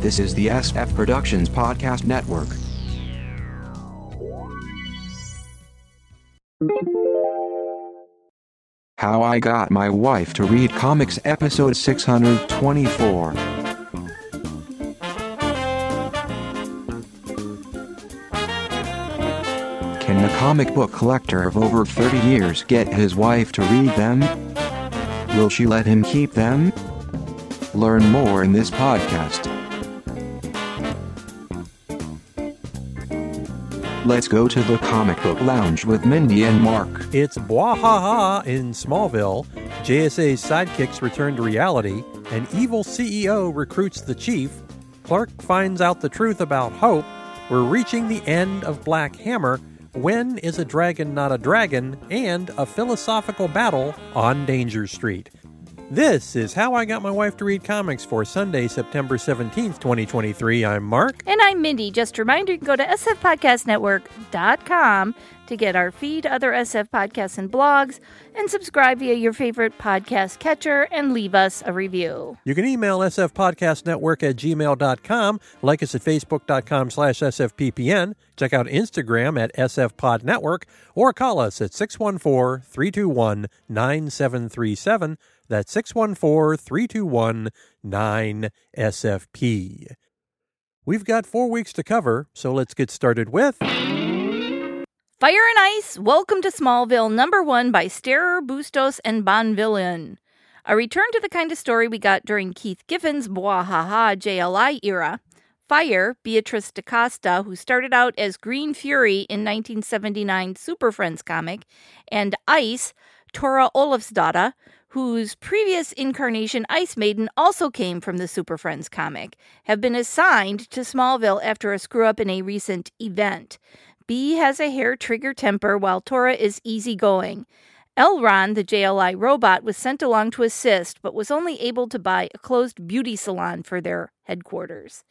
This is the SF Productions Podcast Network. How I Got My Wife to Read Comics, Episode 624. Can the comic book collector of over 30 years get his wife to read them? Will she let him keep them? Learn more in this podcast. Let's go to the comic book lounge with Mindy and Mark. It's Bwahaha in Smallville. JSA's sidekicks return to reality. An evil CEO recruits the chief. Clark finds out the truth about Hope. We're reaching the end of Black Hammer. When is a dragon not a dragon? And a philosophical battle on Danger Street. This is How I Got My Wife to Read Comics for Sunday, September 17th, 2023. I'm Mark. And I'm Mindy. Just a reminder, you can go to sfpodcastnetwork.com to get our feed, other SF podcasts and blogs, and subscribe via your favorite podcast catcher and leave us a review. You can email sfpodcastnetwork at gmail.com, like us at facebook.com slash sfppn, check out Instagram at sfpodnetwork, or call us at 614-321-9737. That's 614-321-9SFP. We've got four weeks to cover, so let's get started with... Fire and Ice, Welcome to Smallville, number one by Starer, Bustos, and Bonvillain. A return to the kind of story we got during Keith Giffen's Bwahaha JLI era. Fire, Beatrice DaCosta, who started out as Green Fury in 1979 Super Friends comic, and Ice, Tora Olafsdotter, whose previous incarnation, Ice Maiden, also came from the Super Friends comic, have been assigned to Smallville after a screw up in a recent event. B has a hair trigger temper while Tora is easygoing. L-Ron, the JLI robot, was sent along to assist, but was only able to buy a closed beauty salon for their headquarters.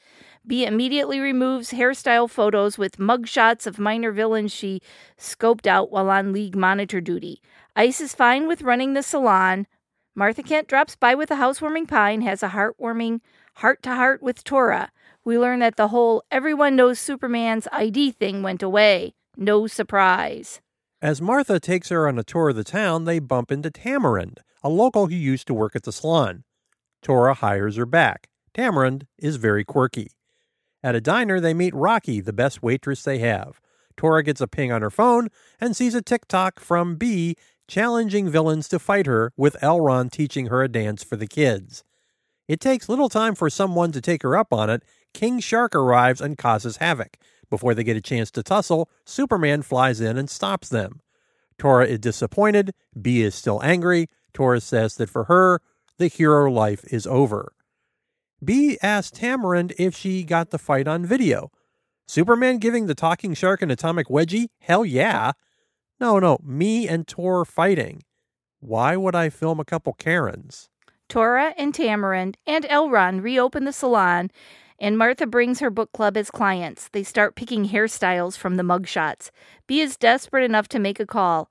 B immediately removes hairstyle photos with mugshots of minor villains she scoped out while on League monitor duty. Ice is fine with running the salon. Martha Kent drops by with a housewarming pie and has a heartwarming heart to heart with Tora. We learn that the whole everyone knows Superman's ID thing went away. No surprise. As Martha takes her on a tour of the town, they bump into Tamarind, a local who used to work at the salon. Tora hires her back. Tamarind is very quirky. At a diner, they meet Rocky, the best waitress they have. Tora gets a ping on her phone and sees a TikTok from B challenging villains to fight her, with L-Ron teaching her a dance for the kids. It takes little time for someone to take her up on it. King Shark arrives and causes havoc. Before they get a chance to tussle, Superman flies in and stops them. Tora is disappointed. B is still angry. Tora says that for her, the hero life is over. B asks Tamarind if she got the fight on video. Superman giving the talking shark an atomic wedgie? Hell yeah. No, no, me and Tor fighting. Why would I film a couple Karens? Tora and Tamarind and L-Ron reopen the salon, and Martha brings her book club as clients. They start picking hairstyles from the mugshots. B is desperate enough to make a call.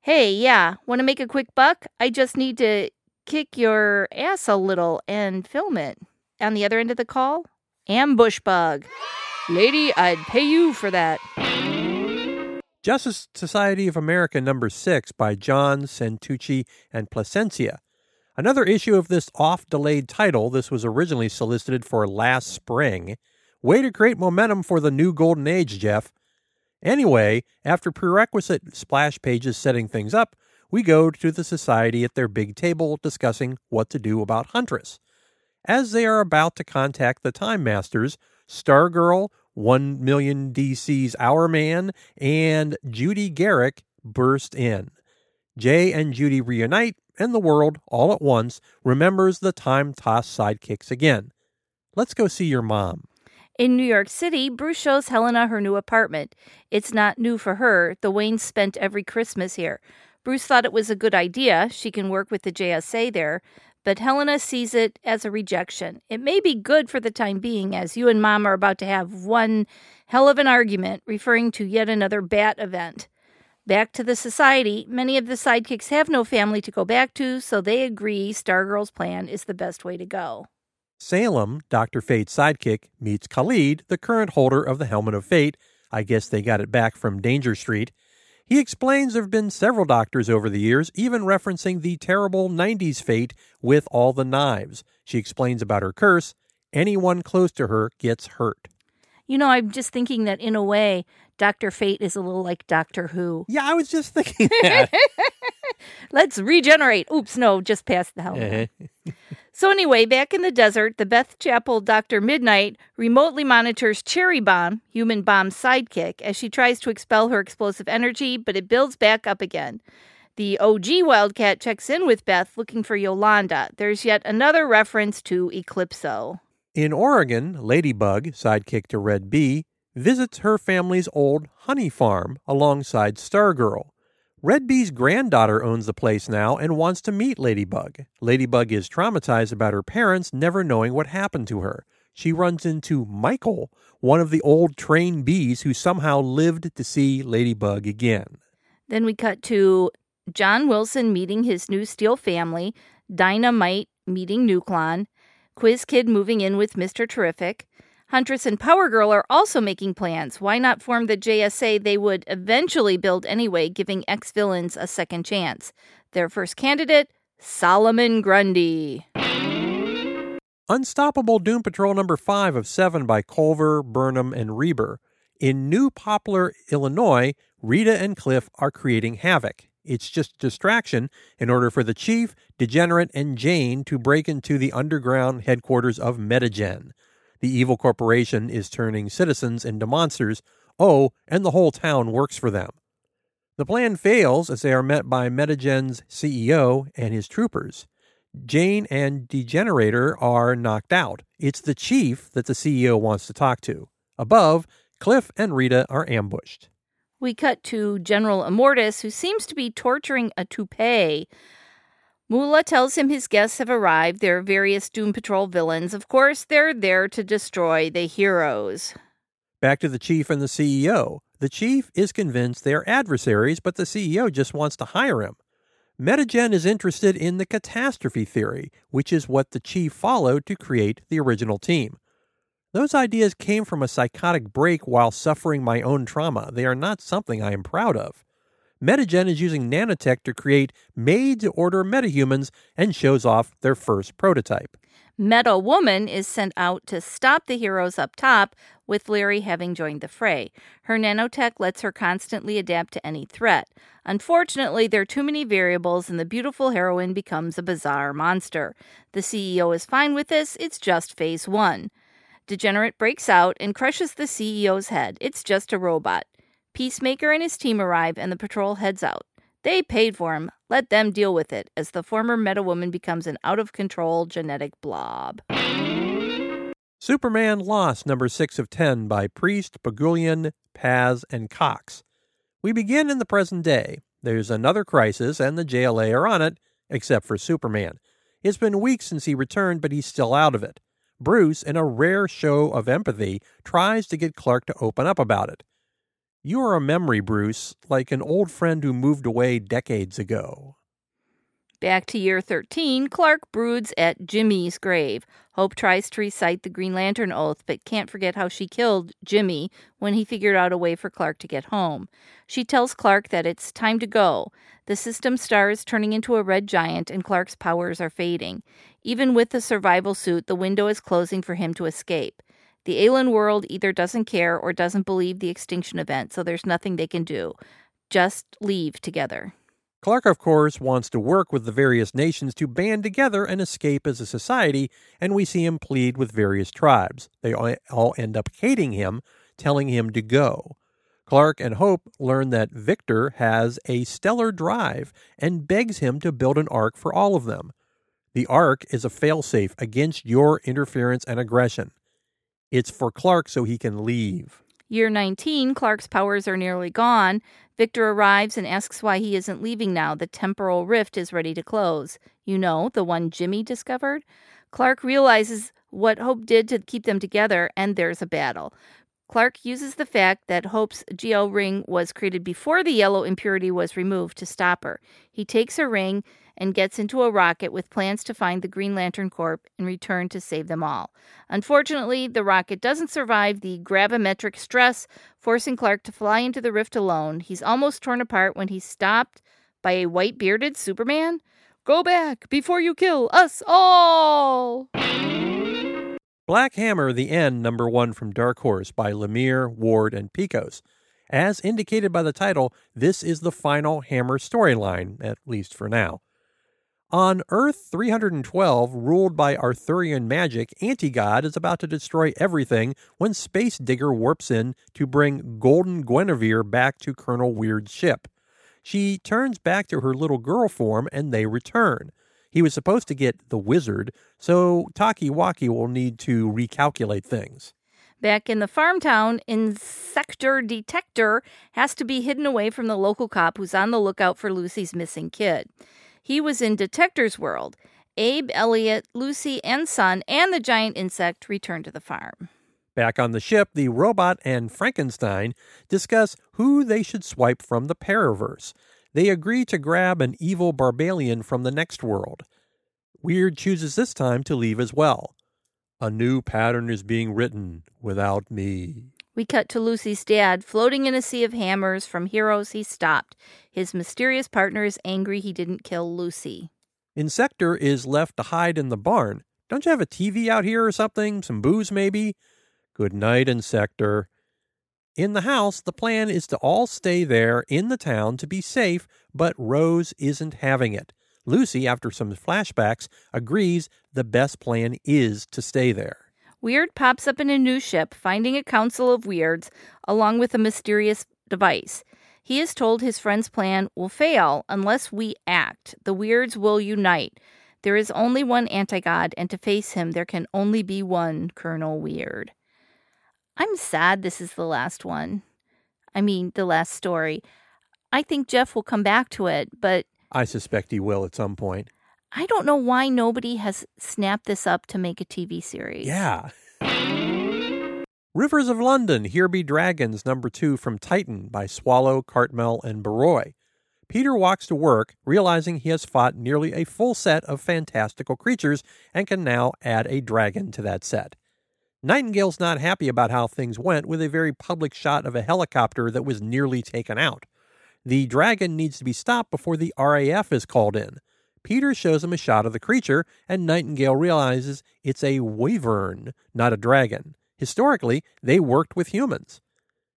Hey, yeah, want to make a quick buck? I just need to kick your ass a little and film it. On the other end of the call, ambush bug. Lady, I'd pay you for that. Justice Society of America number 6 by John Santucci and Placencia. Another issue of this off delayed title, this was originally solicited for last spring. Way to create momentum for the new golden age, Geoff. Anyway, after prerequisite splash pages setting things up, we go to the society at their big table discussing what to do about Huntress. As they are about to contact the Time Masters, Stargirl, 1 million DC's Our Man, and Judy Garrick burst in. Jay and Judy reunite, and the world, all at once, remembers the time tossed sidekicks again. Let's go see your mom. In New York City, Bruce shows Helena her new apartment. It's not new for her. The Waynes spent every Christmas here. Bruce thought it was a good idea. She can work with the JSA there. But Helena sees it as a rejection. It may be good for the time being, as you and Mom are about to have one hell of an argument, referring to yet another bat event. Back to the society, many of the sidekicks have no family to go back to, so they agree Stargirl's plan is the best way to go. Salem, Dr. Fate's sidekick, meets Khalid, the current holder of the Helmet of Fate. I guess they got it back from Danger Street. He explains there have been several doctors over the years, even referencing the terrible 90s fate with all the knives. She explains about her curse. Anyone close to her gets hurt. You know, I'm just thinking that in a way, Dr. Fate is a little like Doctor Who. Yeah, I was just thinking that. Let's regenerate. Oops, no, just past the helmet. Uh-huh. So, anyway, back in the desert, the Beth Chapel Dr. Midnight remotely monitors Cherry Bomb, Human Bomb's sidekick, as she tries to expel her explosive energy, but it builds back up again. The OG Wildcat checks in with Beth looking for Yolanda. There's yet another reference to Eclipso. In Oregon, Ladybug, sidekick to Red Bee, visits her family's old honey farm alongside Stargirl. Red Bee's granddaughter owns the place now and wants to meet Ladybug. Ladybug is traumatized about her parents never knowing what happened to her. She runs into Michael, one of the old trained bees who somehow lived to see Ladybug again. Then we cut to John Wilson meeting his new Steel family, Dynamite meeting Nuklon, Quiz Kid moving in with Mr. Terrific. Huntress and Power Girl are also making plans. Why not form the JSA they would eventually build anyway, giving ex villains a second chance? Their first candidate, Solomon Grundy. Unstoppable Doom Patrol number 5 of 7 by Culver, Burnham, and Reber. In New Poplar, Illinois, Rita and Cliff are creating havoc. It's just distraction in order for the Chief, Degenerate, and Jane to break into the underground headquarters of Metagen. The evil corporation is turning citizens into monsters. Oh, and the whole town works for them. The plan fails as they are met by Metagen's CEO and his troopers. Jane and Degenerator are knocked out. It's the chief that the CEO wants to talk to. Above, Cliff and Rita are ambushed. We cut to General Immortus, who seems to be torturing a toupee. Moolah tells him his guests have arrived. They're various Doom Patrol villains. Of course, they're there to destroy the heroes. Back to the chief and the CEO. The chief is convinced they are adversaries, but the CEO just wants to hire him. Metagen is interested in the catastrophe theory, which is what the chief followed to create the original team. Those ideas came from a psychotic break while suffering my own trauma. They are not something I am proud of. Metagen is using nanotech to create made to order metahumans and shows off their first prototype. Meta Woman is sent out to stop the heroes up top, with Larry having joined the fray. Her nanotech lets her constantly adapt to any threat. Unfortunately, there are too many variables, and the beautiful heroine becomes a bizarre monster. The CEO is fine with this, it's just phase one. Degenerate breaks out and crushes the CEO's head. It's just a robot. Peacemaker and his team arrive, and the patrol heads out. They paid for him. Let them deal with it as the former Meta Woman becomes an out of control genetic blob. Superman Lost, number 6 of 10 by Priest, Pagulayan, Paz, and Cox. We begin in the present day. There's another crisis, and the JLA are on it, except for Superman. It's been weeks since he returned, but he's still out of it. Bruce, in a rare show of empathy, tries to get Clark to open up about it. You are a memory, Bruce, like an old friend who moved away decades ago. Back to year 13, Clark broods at Jimmy's grave. Hope tries to recite the Green Lantern oath, but can't forget how she killed Jimmy when he figured out a way for Clark to get home. She tells Clark that it's time to go. The system star is turning into a red giant, and Clark's powers are fading. Even with the survival suit, the window is closing for him to escape. The alien world either doesn't care or doesn't believe the extinction event, so there's nothing they can do. Just leave together. Clark, of course, wants to work with the various nations to band together and escape as a society, and we see him plead with various tribes. They all end up hating him, telling him to go. Clark and Hope learn that Victor has a stellar drive and begs him to build an ark for all of them. The ark is a failsafe against your interference and aggression. It's for Clark so he can leave. Year 19, Clark's powers are nearly gone. Victor arrives and asks why he isn't leaving now. The temporal rift is ready to close. You know, the one Jimmy discovered? Clark realizes what Hope did to keep them together, and there's a battle. Clark uses the fact that Hope's GL ring was created before the yellow impurity was removed to stop her. He takes her ring and gets into a rocket with plans to find the Green Lantern Corps and return to save them all. Unfortunately, the rocket doesn't survive the gravimetric stress, forcing Clark to fly into the rift alone. He's almost torn apart when he's stopped by a white bearded Superman. Go back before you kill us all! Black Hammer, The End, number one from Dark Horse by Lemire, Ward, and Pecos. As indicated by the title, this is the final Hammer storyline, at least for now. On Earth 312, ruled by Arthurian magic, Anti-God is about to destroy everything when Space Digger warps in to bring Golden Guinevere back to Colonel Weird's ship. She turns back to her little girl form and they return. He was supposed to get the wizard, so Talky-Walky will need to recalculate things. Back in the farm town, Insector Detector has to be hidden away from the local cop who's on the lookout for Lucy's missing kid. He was in Detector's world. Abe, Elliot, Lucy, and Son, and the giant insect return to the farm. Back on the ship, the robot and Frankenstein discuss who they should swipe from the Paraverse. They agree to grab an evil Barbalien from the next world. Weird chooses this time to leave as well. A new pattern is being written without me. We cut to Lucy's dad floating in a sea of hammers from heroes he stopped. His mysterious partner is angry he didn't kill Lucy. Insector is left to hide in the barn. Don't you have a TV out here or something? Some booze, maybe? Good night, Insector. In the house, the plan is to all stay there in the town to be safe, but Rose isn't having it. Lucy, after some flashbacks, agrees the best plan is to stay there. Weird pops up in a new ship, finding a council of weirds, along with a mysterious device. He is told his friend's plan will fail unless we act. The weirds will unite. There is only one anti god, and to face him, there can only be one Colonel Weird. I'm sad this is the last one. I mean, the last story. I think Jeff will come back to it, but I suspect he will at some point. I don't know why nobody has snapped this up to make a TV series. Yeah. Rivers of London, Here Be Dragons, number two from Titan by Swallow, Cartmel, and Beroy. Peter walks to work, realizing he has fought nearly a full set of fantastical creatures and can now add a dragon to that set. Nightingale's not happy about how things went with a very public shot of a helicopter that was nearly taken out. The dragon needs to be stopped before the RAF is called in. Peter shows him a shot of the creature, and Nightingale realizes it's a wyvern, not a dragon. Historically, they worked with humans.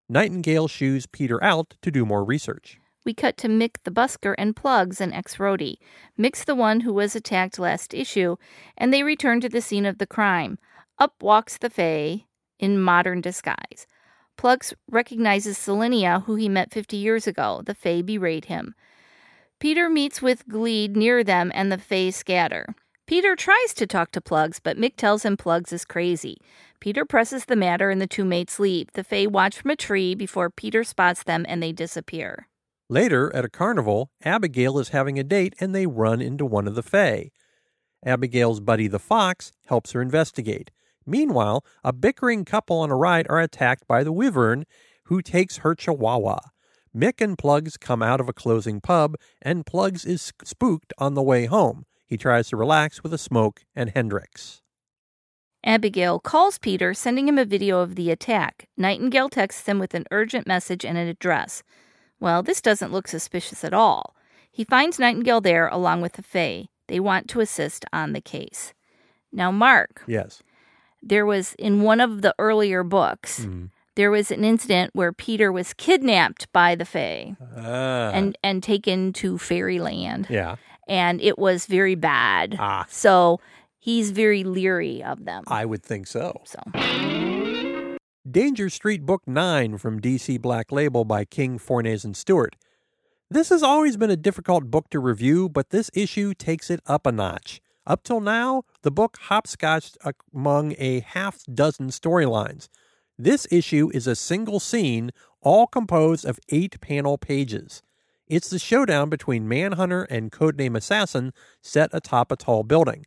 Nightingale shoos Peter out to do more research. We cut to Mick the busker and Plugs, an ex roadie. Mick's the one who was attacked last issue, and they return to the scene of the crime. Up walks the Fae in modern disguise. Plugs recognizes Selenia, who he met 50 years ago. The Fae berate him. Peter meets with Guleed near them, and the Fae scatter. Peter tries to talk to Plugs, but Mick tells him Plugs is crazy. Peter presses the matter, and the two mates leave. The Fae watch from a tree before Peter spots them, and they disappear. Later, at a carnival, Abigail is having a date, and they run into one of the Fae. Abigail's buddy the fox helps her investigate. Meanwhile, a bickering couple on a ride are attacked by the wyvern, who takes her chihuahua. Mick and Plugs come out of a closing pub, and Plugs is spooked on the way home. He tries to relax with a smoke and Hendrix. Abigail calls Peter, sending him a video of the attack. Nightingale texts him with an urgent message and an address. Well, this doesn't look suspicious at all. He finds Nightingale there along with the Fae. They want to assist on the case. Now, Mark. Yes. There was in one of the earlier books, Mm. There was an incident where Peter was kidnapped by the Fae Ah. and, and taken to fairyland. yeah. And it was very bad. Ah. So he's very leery of them. I would think so. so Danger Street Book 9 from DC Black Label by King, Fornes, and Stewart. This has always been a difficult book to review, but this issue takes it up a notch. Up till now, the book hopscotched among a half dozen storylines. This issue is a single scene, all composed of eight panel pages. It's the showdown between Manhunter and Codename Assassin set atop a tall building.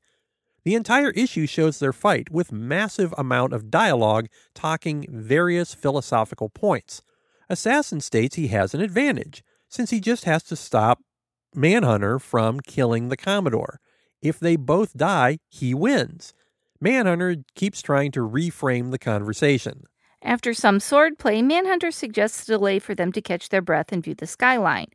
The entire issue shows their fight with massive amount of dialogue talking various philosophical points. Assassin states he has an advantage since he just has to stop Manhunter from killing the Commodore. If they both die, he wins. Manhunter keeps trying to reframe the conversation. After some swordplay, Manhunter suggests a delay for them to catch their breath and view the skyline.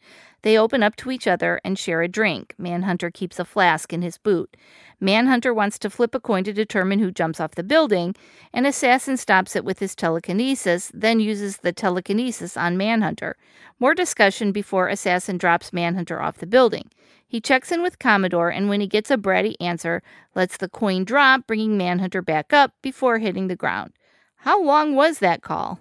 They open up to each other and share a drink. Manhunter keeps a flask in his boot. Manhunter wants to flip a coin to determine who jumps off the building, and Assassin stops it with his telekinesis, then uses the telekinesis on Manhunter. More discussion before Assassin drops Manhunter off the building. He checks in with Commodore, and when he gets a bratty answer, lets the coin drop, bringing Manhunter back up before hitting the ground. How long was that call?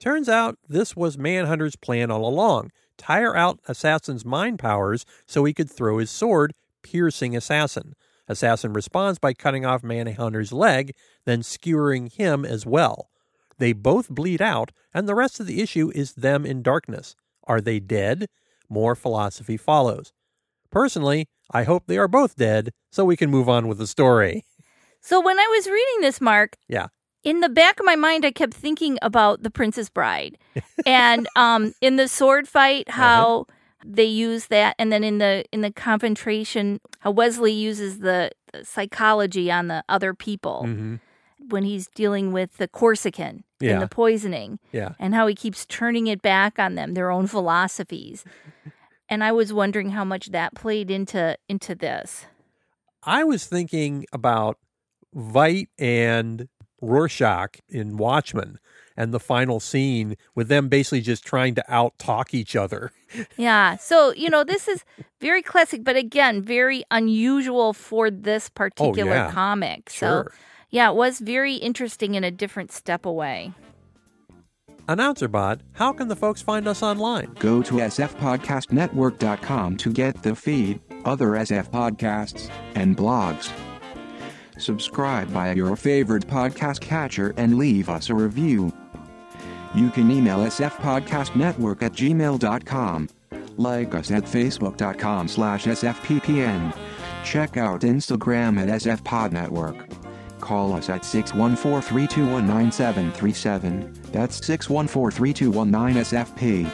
Turns out this was Manhunter's plan all along tire out Assassin's mind powers so he could throw his sword, piercing Assassin. Assassin responds by cutting off Manhunter's leg, then skewering him as well. They both bleed out, and the rest of the issue is them in darkness. Are they dead? More philosophy follows. Personally, I hope they are both dead so we can move on with the story. So when I was reading this, Mark, Yeah. In the back of my mind, I kept thinking about the Princess Bride, and um, in the sword fight, how they use that, and then in the in the confrontation, how Westley uses the, the psychology on the other people Mm-hmm. when he's dealing with the Corsican Yeah. and the poisoning, Yeah. and how he keeps turning it back on them, their own philosophies. and I was wondering how much that played into into this. I was thinking about Veidt and Rorschach in Watchmen and the final scene with them basically just trying to out talk each other. Yeah. So, you know, this is very classic, but again, very unusual for this oh, particular Oh, yeah. comic. So, Sure. yeah, it was very interesting in a different step away. Announcer Bot, how can the folks find us online? Go to sfpodcastnetwork.com to get the feed, other SF podcasts, and blogs. Subscribe via your favorite podcast catcher and leave us a review. You can email sfpodcastnetwork at gmail.com. Like us at facebook.com slash sfppn. Check out Instagram at sfpodnetwork. Call us at 614-321-9737. That's 614-321-9SFP.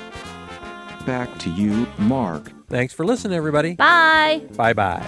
Back to you, Mark. Thanks for listening, everybody. Bye. Bye bye.